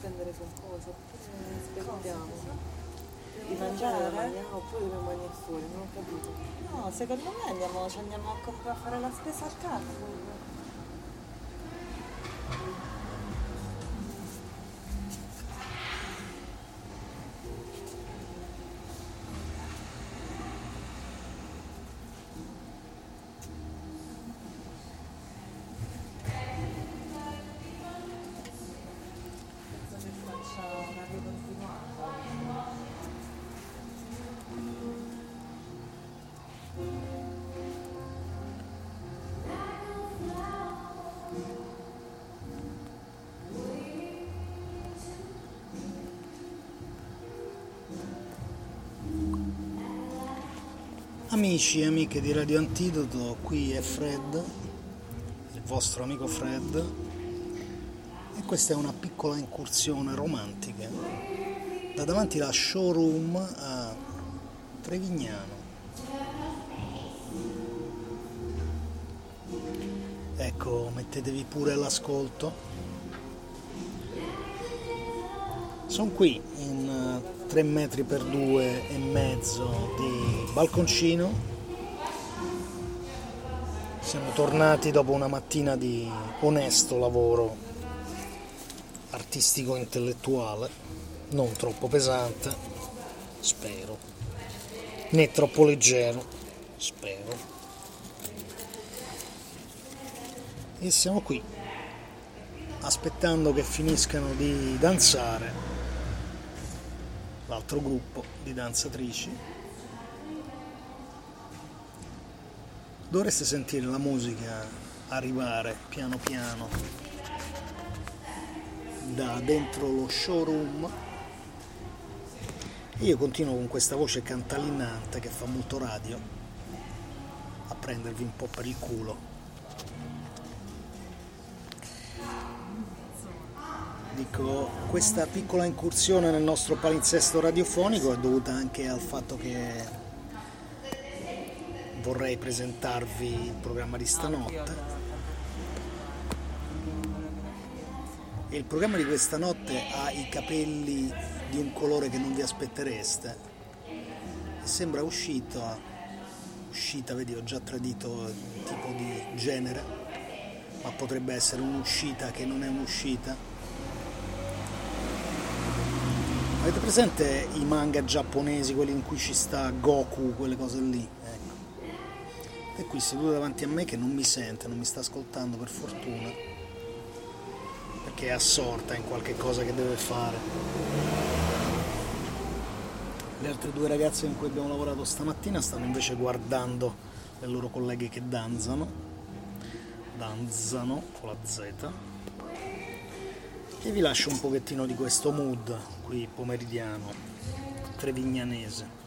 prendere qualcosa aspettiamo. Di mangiare mangiare? mangiamo oppure dobbiamo mangiare fuori, non ho capito. No, secondo me andiamo, ci andiamo a, comp- a fare la spesa al Carrefour. Amici e amiche di Radio Antidoto, qui è Fred, il vostro amico Fred, e questa è una piccola incursione romantica da davanti alla showroom a Trevignano. Ecco, mettetevi pure all'ascolto. Sono qui in 3 metri per 2 e mezzo di balconcino. Siamo tornati dopo una mattina di onesto lavoro artistico-intellettuale, non troppo pesante, spero, né troppo leggero, spero. E siamo qui, aspettando che finiscano di danzare l'altro gruppo di danzatrici. Dovreste sentire la musica arrivare piano piano da dentro lo showroom. Io continuo con questa voce cantalinante che fa molto radio a prendervi un po' per il culo. Dico, questa piccola incursione nel nostro palinsesto radiofonico è dovuta anche al fatto che vorrei presentarvi il programma di stanotte. Il programma di questa notte ha i capelli di un colore che non vi aspettereste. Sembra uscita, uscita, vedi, ho già tradito il tipo di genere, ma potrebbe essere un'uscita che non è un'uscita. Avete presente i manga giapponesi, quelli in cui ci sta Goku, quelle cose lì? Ecco. E qui seduto davanti a me che non mi sente, non mi sta ascoltando per fortuna, perché è assorta in qualche cosa che deve fare. Le altre due ragazze con cui abbiamo lavorato stamattina stanno invece guardando le loro colleghe che danzano, danzano con la Z e vi lascio un pochettino di questo mood qui pomeridiano trevignanese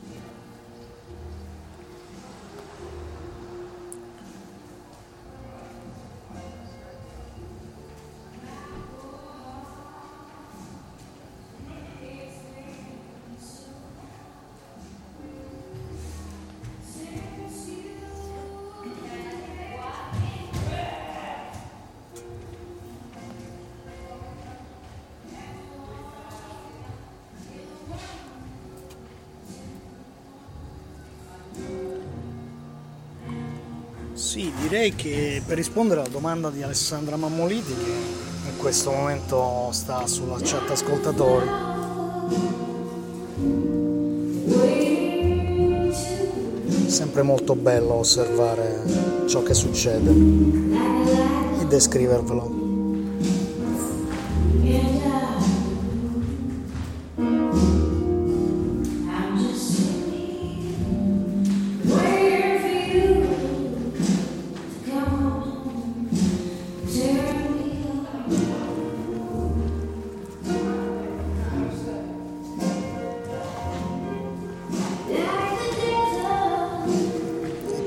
Sì, direi che per rispondere alla domanda di Alessandra Mammoliti, che in questo momento sta sulla chat ascoltatori, è sempre molto bello osservare ciò che succede e descrivervelo.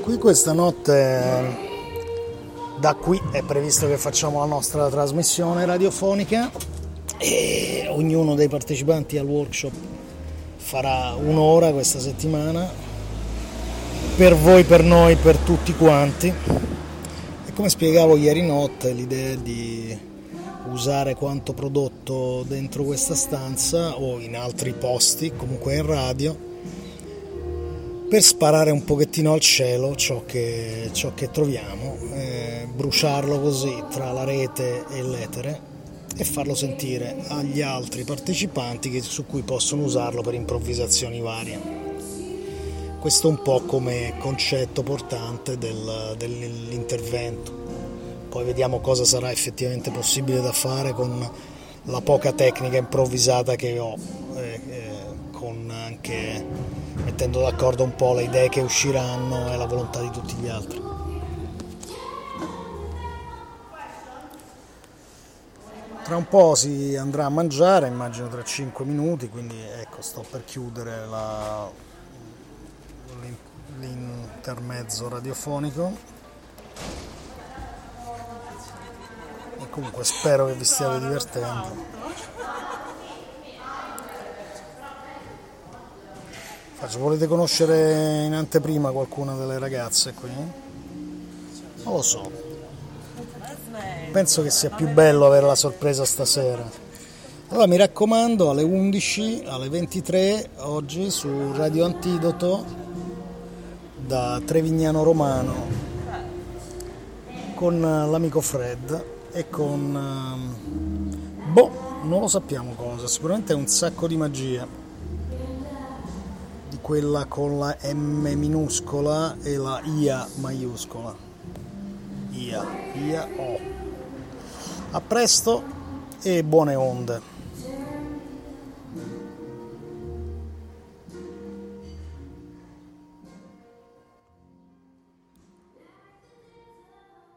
Qui questa notte, da qui è previsto che facciamo la nostra trasmissione radiofonica e ognuno dei partecipanti al workshop farà un'ora questa settimana per voi, per noi, per tutti quanti. E come spiegavo ieri notte, l'idea è di usare quanto prodotto dentro questa stanza o in altri posti, comunque in radio, per sparare un pochettino al cielo ciò che, ciò che troviamo, eh, bruciarlo così tra la rete e l'etere e farlo sentire agli altri partecipanti che, su cui possono usarlo per improvvisazioni varie. Questo è un po' come concetto portante del, dell'intervento. Poi vediamo cosa sarà effettivamente possibile da fare con la poca tecnica improvvisata che ho, eh, eh, con anche mettendo d'accordo un po' le idee che usciranno e la volontà di tutti gli altri. Tra un po' si andrà a mangiare, immagino tra 5 minuti, quindi ecco sto per chiudere la, l'intermezzo radiofonico. E comunque spero che vi stiate divertendo. Faccio, volete conoscere in anteprima qualcuna delle ragazze qui? Non lo so penso che sia più bello avere la sorpresa stasera. Allora mi raccomando alle 11, alle 23 oggi su Radio Antidoto da Trevignano Romano con l'amico Fred e con... Ehm, boh, non lo sappiamo cosa, sicuramente è un sacco di magia. Quella con la M minuscola e la IA maiuscola. IA, IA O. A presto e buone onde.